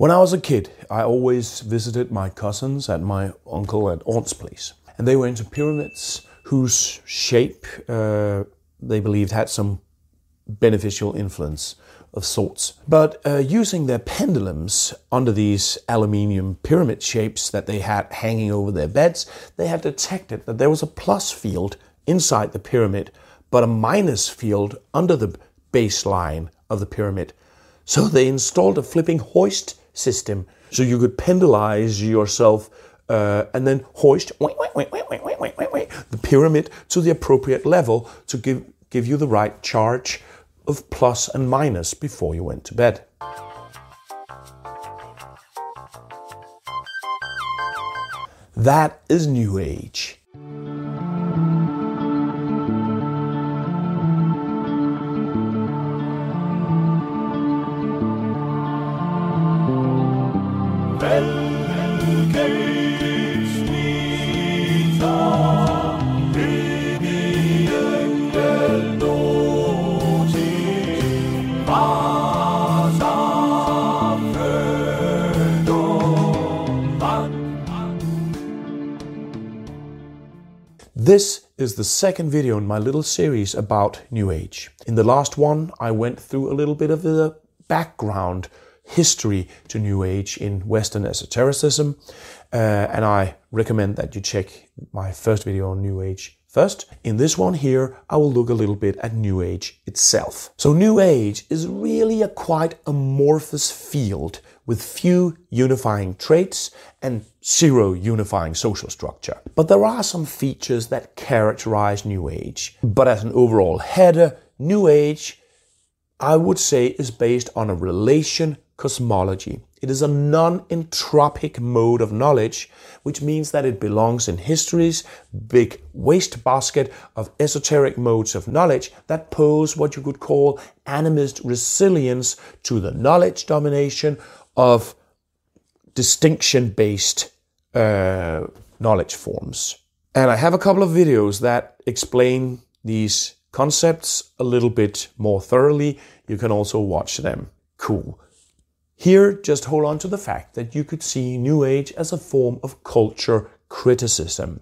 When I was a kid, I always visited my cousins at my uncle and aunt's place. And they were into pyramids whose shape uh, they believed had some beneficial influence of sorts. But uh, using their pendulums under these aluminium pyramid shapes that they had hanging over their beds, they had detected that there was a plus field inside the pyramid, but a minus field under the baseline of the pyramid. So they installed a flipping hoist system so you could pendulize yourself uh, and then hoist the pyramid to the appropriate level to give, give you the right charge of plus and minus before you went to bed. That is New Age. This is the second video in my little series about New Age. In the last one, I went through a little bit of the background history to New Age in Western esotericism, uh, and I recommend that you check my first video on New Age First, in this one here, I will look a little bit at New Age itself. So New Age is really a quite amorphous field with few unifying traits and zero unifying social structure. But there are some features that characterize New Age. But as an overall header, New Age, I would say, is based on a relation cosmology. It is a non-entropic mode of knowledge, which means that it belongs in history's big wastebasket of esoteric modes of knowledge that pose what you could call animist resilience to the knowledge domination of distinction-based uh, knowledge forms. And I have a couple of videos that explain these concepts a little bit more thoroughly. You can also watch them. Cool. Here, just hold on to the fact that you could see New Age as a form of culture criticism.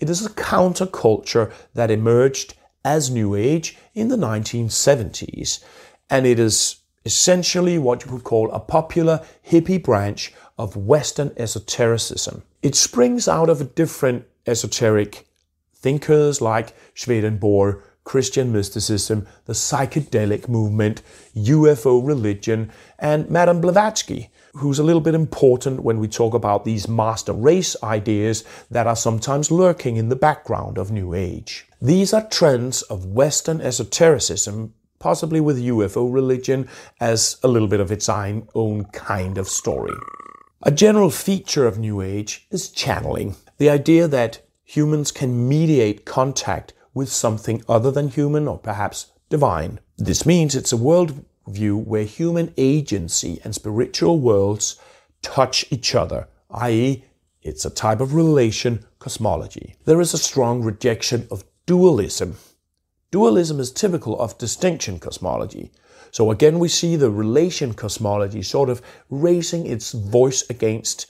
It is a counterculture that emerged as New Age in the 1970s, and it is essentially what you could call a popular hippie branch of Western esotericism. It springs out of different esoteric thinkers like Swedenborg, Christian mysticism, the psychedelic movement, UFO religion, and Madame Blavatsky, who's a little bit important when we talk about these master race ideas that are sometimes lurking in the background of New Age. These are trends of Western esotericism, possibly with UFO religion as a little bit of its own kind of story. A general feature of New Age is channeling, the idea that humans can mediate contact with something other than human or perhaps divine. This means it's a worldview where human agency and spiritual worlds touch each other, i.e., it's a type of relation cosmology. There is a strong rejection of dualism. Dualism is typical of distinction cosmology. So again, we see the relation cosmology sort of raising its voice against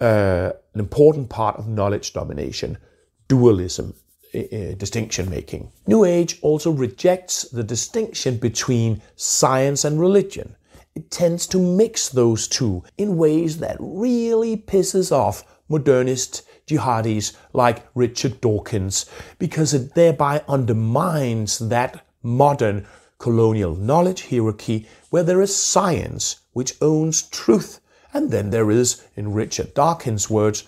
uh, an important part of knowledge domination, dualism uh, distinction making. New Age also rejects the distinction between science and religion. It tends to mix those two in ways that really pisses off modernist jihadis like Richard Dawkins because it thereby undermines that modern colonial knowledge hierarchy where there is science which owns truth and then there is, in Richard Dawkins' words,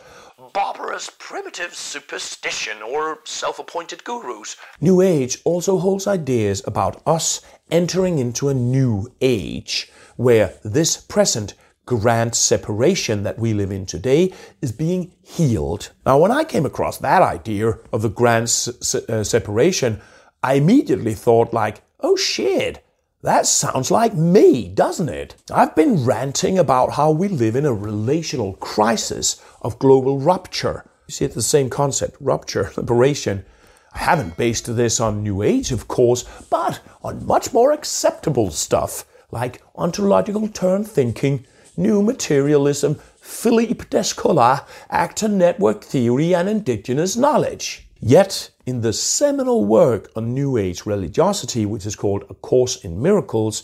barbarous primitive superstition or self appointed gurus. New Age also holds ideas about us entering into a new age where this present grand separation that we live in today is being healed. Now, when I came across that idea of the grand se- uh, separation, I immediately thought, like, oh shit, that sounds like me, doesn't it? I've been ranting about how we live in a relational crisis of global rupture. You see, it's the same concept rupture, liberation. I haven't based this on New Age, of course, but on much more acceptable stuff like ontological turn thinking, New Materialism, Philippe Descola, Actor Network Theory, and Indigenous Knowledge. Yet, in the seminal work on New Age religiosity, which is called A Course in Miracles,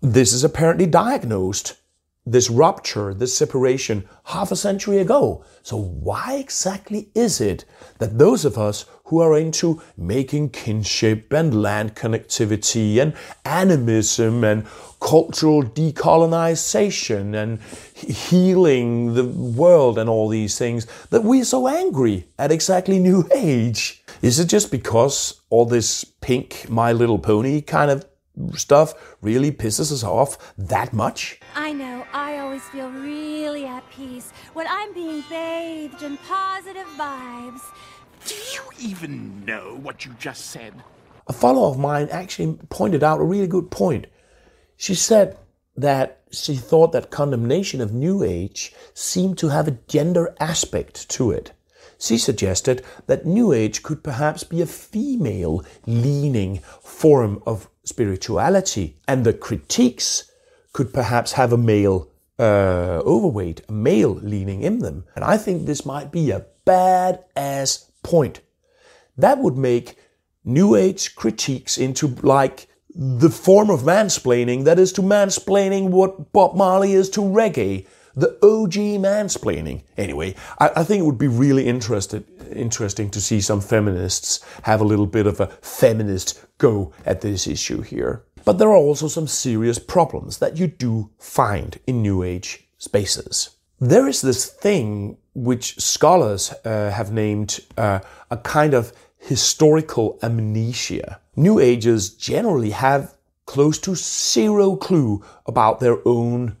this is apparently diagnosed this rupture, this separation half a century ago. So why exactly is it that those of us who are into making kinship and land connectivity and animism and cultural decolonization and healing the world and all these things, that we're so angry at exactly New Age? Is it just because all this pink My Little Pony kind of stuff really pisses us off that much? I know. I always feel really at peace when I'm being bathed in positive vibes. Do you even know what you just said? A follower of mine actually pointed out a really good point. She said that she thought that condemnation of New Age seemed to have a gender aspect to it. She suggested that New Age could perhaps be a female leaning form of spirituality, and the critiques could perhaps have a male uh, overweight, a male leaning in them. And I think this might be a bad ass point. That would make New Age critiques into like the form of mansplaining that is to mansplaining what Bob Marley is to reggae. The OG mansplaining. Anyway, I, I think it would be really interested, interesting to see some feminists have a little bit of a feminist go at this issue here. But there are also some serious problems that you do find in New Age spaces. There is this thing which scholars uh, have named uh, a kind of historical amnesia. New Agers generally have close to zero clue about their own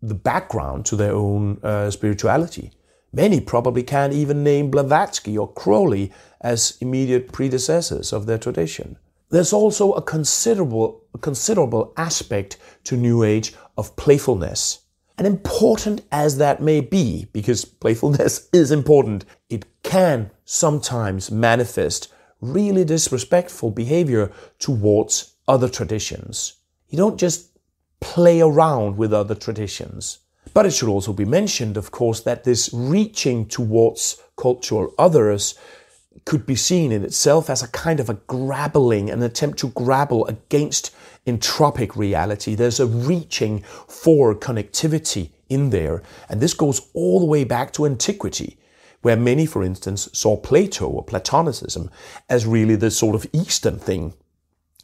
the background to their own uh, spirituality. Many probably can't even name Blavatsky or Crowley as immediate predecessors of their tradition. There's also a considerable, considerable aspect to New Age of playfulness. And important as that may be, because playfulness is important, it can sometimes manifest really disrespectful behavior towards other traditions. You don't just play around with other traditions. But it should also be mentioned, of course, that this reaching towards cultural others could be seen in itself as a kind of a grappling, an attempt to grapple against entropic reality. There's a reaching for connectivity in there. And this goes all the way back to antiquity, where many, for instance, saw Plato or Platonicism as really the sort of Eastern thing,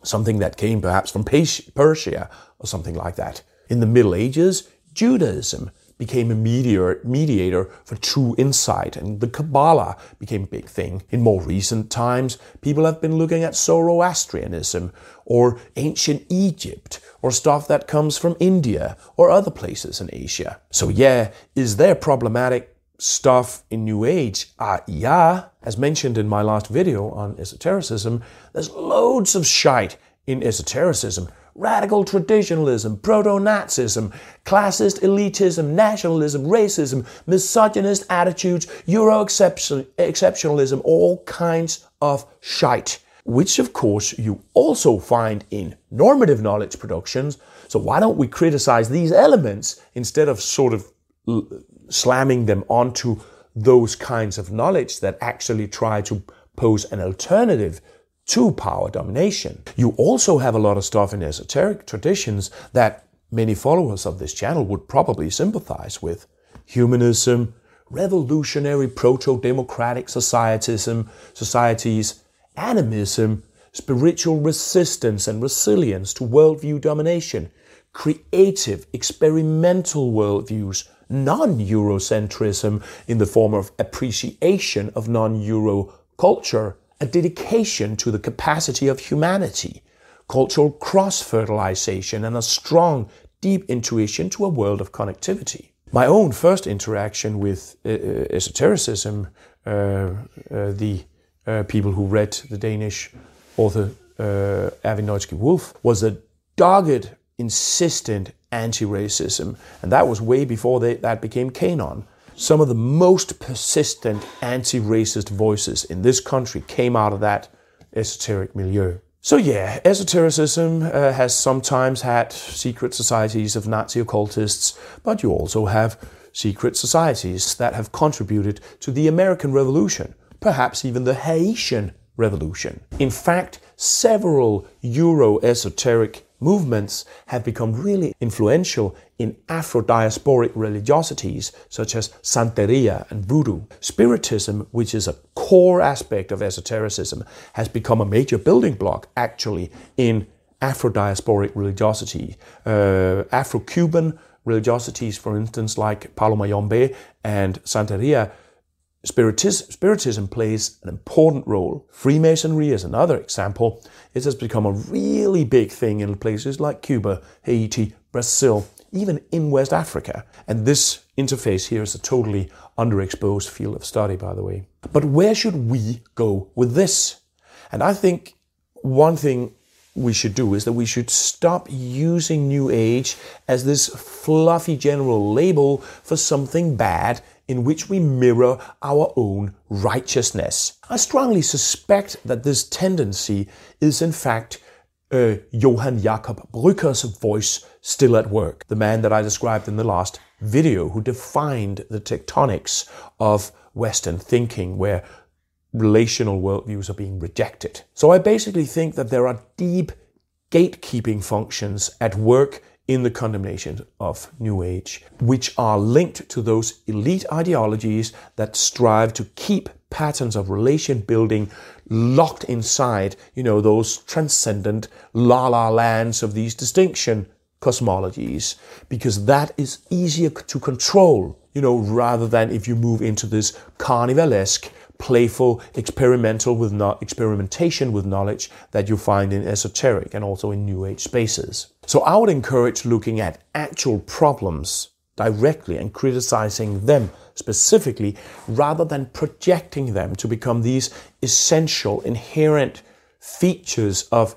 something that came perhaps from Persia or something like that. In the Middle Ages, Judaism became a mediator, mediator for true insight, and the Kabbalah became a big thing. In more recent times, people have been looking at Zoroastrianism or ancient Egypt or stuff that comes from India or other places in Asia. So, yeah, is there problematic stuff in New Age? Ah, yeah. As mentioned in my last video on esotericism, there's loads of shite in esotericism radical traditionalism, proto Nazism, classist elitism, nationalism, racism, misogynist attitudes, Euro exceptionalism, all kinds of shite. Which, of course, you also find in normative knowledge productions. So, why don't we criticize these elements instead of sort of slamming them onto those kinds of knowledge that actually try to pose an alternative to power domination. You also have a lot of stuff in esoteric traditions that many followers of this channel would probably sympathize with. Humanism, revolutionary proto-democratic societies, animism, spiritual resistance and resilience to worldview domination, creative, experimental worldviews, non-Eurocentrism in the form of appreciation of non-Euro culture, a dedication to the capacity of humanity, cultural cross fertilization, and a strong, deep intuition to a world of connectivity. My own first interaction with uh, uh esotericism, uh, uh, the uh, people who read the Danish author uh, Wolf, was a dogged, insistent anti racism. And that was way before they, that became canon. Some of the most persistent anti racist voices in this country came out of that esoteric milieu. So, yeah, esotericism uh, has sometimes had secret societies of Nazi occultists, but you also have secret societies that have contributed to the American Revolution, perhaps even the Haitian Revolution. In fact, several Euro esoteric movements have become really influential in Afro diasporic religiosities such as Santeria and Voodoo. Spiritism, which is a core aspect of esotericism, has become a major building block actually in Afro diasporic religiosity. Uh, Afro Cuban religiosities, for instance, like Palo Mayombe and Santeria Spiritism, Spiritism plays an important role. Freemasonry is another example. It has become a really big thing in places like Cuba, Haiti, Brazil, even in West Africa. And this interface here is a totally underexposed field of study, by the way. But where should we go with this? And I think one thing we should do is that we should stop using New Age as this fluffy general label for something bad in which we mirror our own righteousness. I strongly suspect that this tendency is in fact uh, Johann Jakob Brücker's voice still at work, the man that I described in the last video who defined the tectonics of Western thinking, where relational worldviews are being rejected. So I basically think that there are deep gatekeeping functions at work in the condemnation of New Age, which are linked to those elite ideologies that strive to keep patterns of relation building locked inside, you know, those transcendent la la lands of these distinction cosmologies, because that is easier to control, you know, rather than if you move into this carnivalesque playful experimental with no- experimentation with knowledge that you find in esoteric and also in new age spaces. So I would encourage looking at actual problems directly and criticizing them specifically rather than projecting them to become these essential inherent features of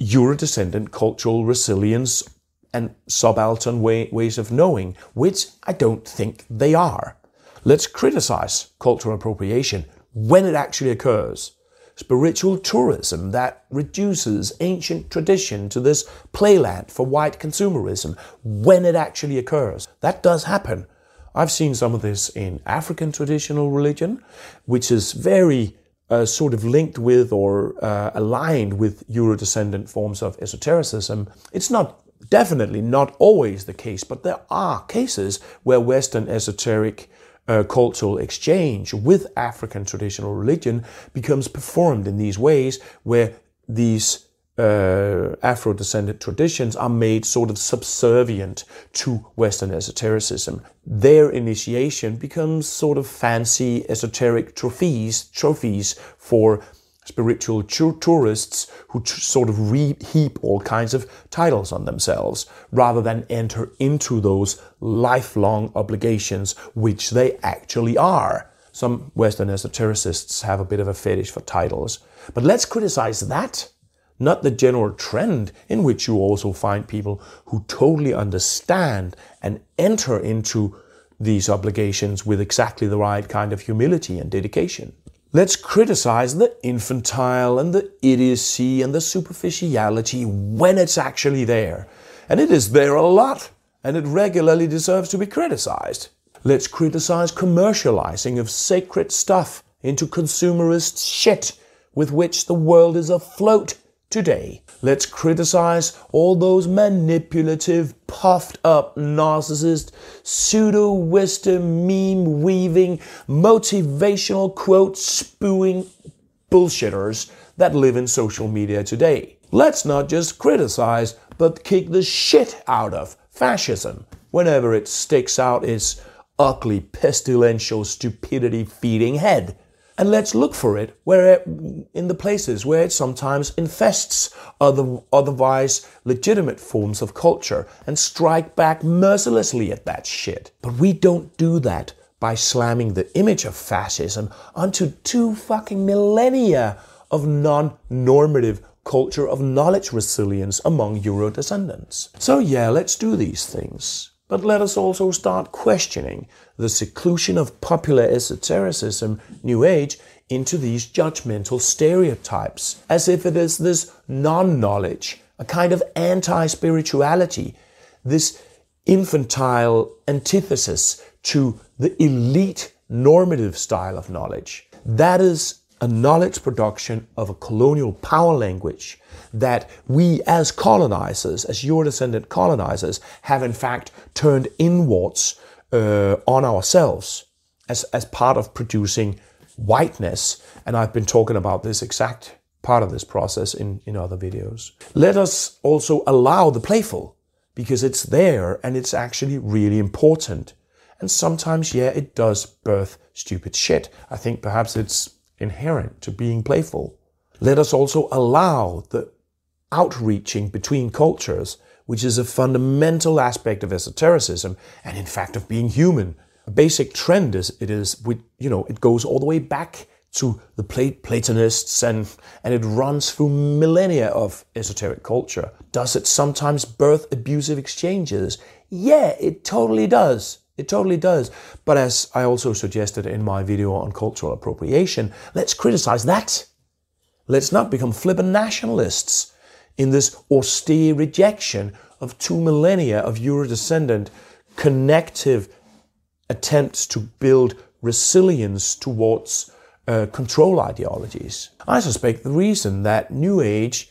Eurodescendant cultural resilience and subaltern way, ways of knowing, which I don't think they are. Let's criticize cultural appropriation when it actually occurs. Spiritual tourism that reduces ancient tradition to this playland for white consumerism when it actually occurs. That does happen. I've seen some of this in African traditional religion, which is very uh, sort of linked with or uh, aligned with Eurodescendant forms of esotericism. It's not definitely not always the case, but there are cases where Western esoteric uh, cultural exchange with African traditional religion becomes performed in these ways where these uh, Afro descended traditions are made sort of subservient to Western esotericism. Their initiation becomes sort of fancy esoteric trophies, trophies for spiritual tourists who sort of heap all kinds of titles on themselves rather than enter into those lifelong obligations, which they actually are. Some Western esotericists have a bit of a fetish for titles. But let's criticize that, not the general trend in which you also find people who totally understand and enter into these obligations with exactly the right kind of humility and dedication. Let's criticize the infantile and the idiocy and the superficiality when it's actually there. And it is there a lot, and it regularly deserves to be criticized. Let's criticize commercializing of sacred stuff into consumerist shit with which the world is afloat today. Let's criticize all those manipulative, puffed up, narcissist, pseudo wisdom, meme weaving, motivational quote spewing bullshitters that live in social media today. Let's not just criticize, but kick the shit out of fascism whenever it sticks out its ugly, pestilential, stupidity feeding head and let's look for it where it, in the places where it sometimes infests other, otherwise legitimate forms of culture and strike back mercilessly at that shit. But we don't do that by slamming the image of fascism onto two fucking millennia of non-normative culture of knowledge resilience among Euro descendants. So yeah, let's do these things. But let us also start questioning the seclusion of popular esotericism, New Age, into these judgmental stereotypes, as if it is this non knowledge, a kind of anti spirituality, this infantile antithesis to the elite normative style of knowledge. That is a knowledge production of a colonial power language that we as colonizers, as Euro-descendant colonizers, have in fact turned inwards uh, on ourselves as, as part of producing whiteness. And I've been talking about this exact part of this process in, in other videos. Let us also allow the playful because it's there and it's actually really important. And sometimes, yeah, it does birth stupid shit. I think perhaps it's inherent to being playful. Let us also allow the outreaching between cultures, which is a fundamental aspect of esotericism and in fact of being human. A basic trend is it is with you know it goes all the way back to the Platonists and and it runs through millennia of esoteric culture. Does it sometimes birth abusive exchanges? Yeah, it totally does. It totally does. But as I also suggested in my video on cultural appropriation, let's criticize that. Let's not become flippant nationalists in this austere rejection of two millennia of Euro-descendant connective attempts to build resilience towards uh, control ideologies. I suspect the reason that New Age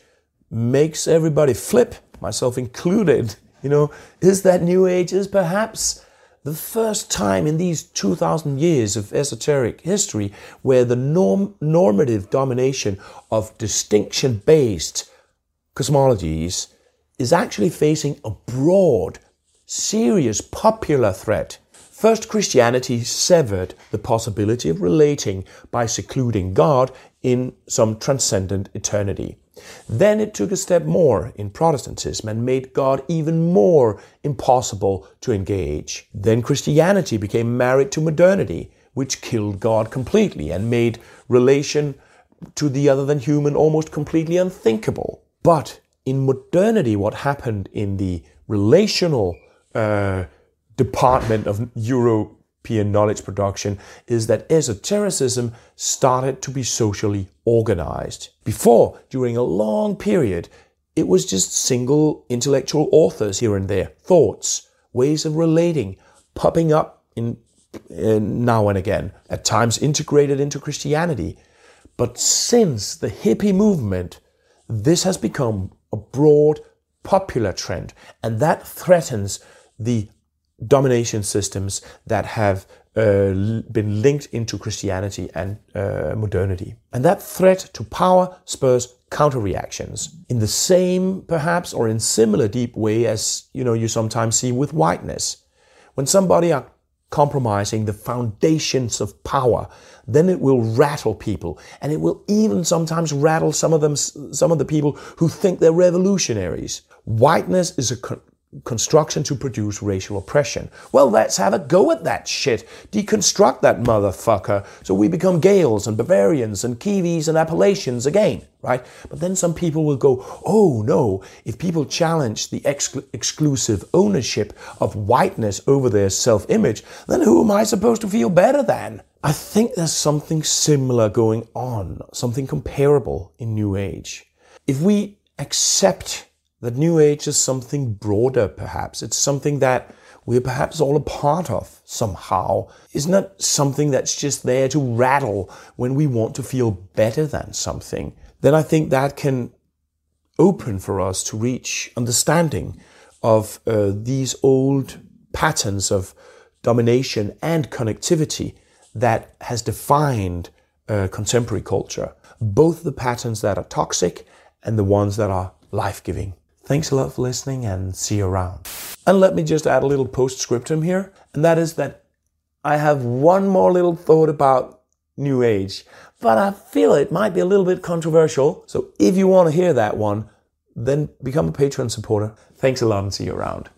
makes everybody flip, myself included, you know, is that New Age is perhaps the first time in these 2000 years of esoteric history where the norm, normative domination of distinction based cosmologies is actually facing a broad, serious popular threat. First, Christianity severed the possibility of relating by secluding God in some transcendent eternity. Then it took a step more in Protestantism and made God even more impossible to engage. Then Christianity became married to modernity, which killed God completely and made relation to the other than human almost completely unthinkable. But in modernity, what happened in the relational uh, department of European knowledge production is that esotericism started to be socially organized. Before, during a long period, it was just single intellectual authors here and there, thoughts, ways of relating, popping up in, in now and again, at times integrated into Christianity. But since the hippie movement, this has become a broad popular trend, and that threatens the domination systems that have uh, been linked into Christianity and uh, modernity. And that threat to power spurs counter reactions in the same, perhaps, or in similar deep way as you know you sometimes see with whiteness. When somebody are compromising the foundations of power, then it will rattle people, and it will even sometimes rattle some of them, some of the people who think they're revolutionaries. Whiteness is a construction to produce racial oppression. Well, let's have a go at that shit. Deconstruct that motherfucker so we become Gaels and Bavarians and Kiwis and Appalachians again, right? But then some people will go, oh no, if people challenge the exclusive ownership of whiteness over their self image, then who am I supposed to feel better than? I think there's something similar going on, something comparable in New Age. If we accept that New Age is something broader, perhaps. It's something that we're perhaps all a part of somehow. Isn't it something that's just there to rattle when we want to feel better than something? Then I think that can open for us to reach understanding of uh, these old patterns of domination and connectivity that has defined uh, contemporary culture. Both the patterns that are toxic and the ones that are life giving. Thanks a lot for listening and see you around. And let me just add a little postscriptum here, and that is that I have one more little thought about New Age, but I feel it might be a little bit controversial. So if you want to hear that one, then become a Patreon supporter. Thanks a lot and see you around.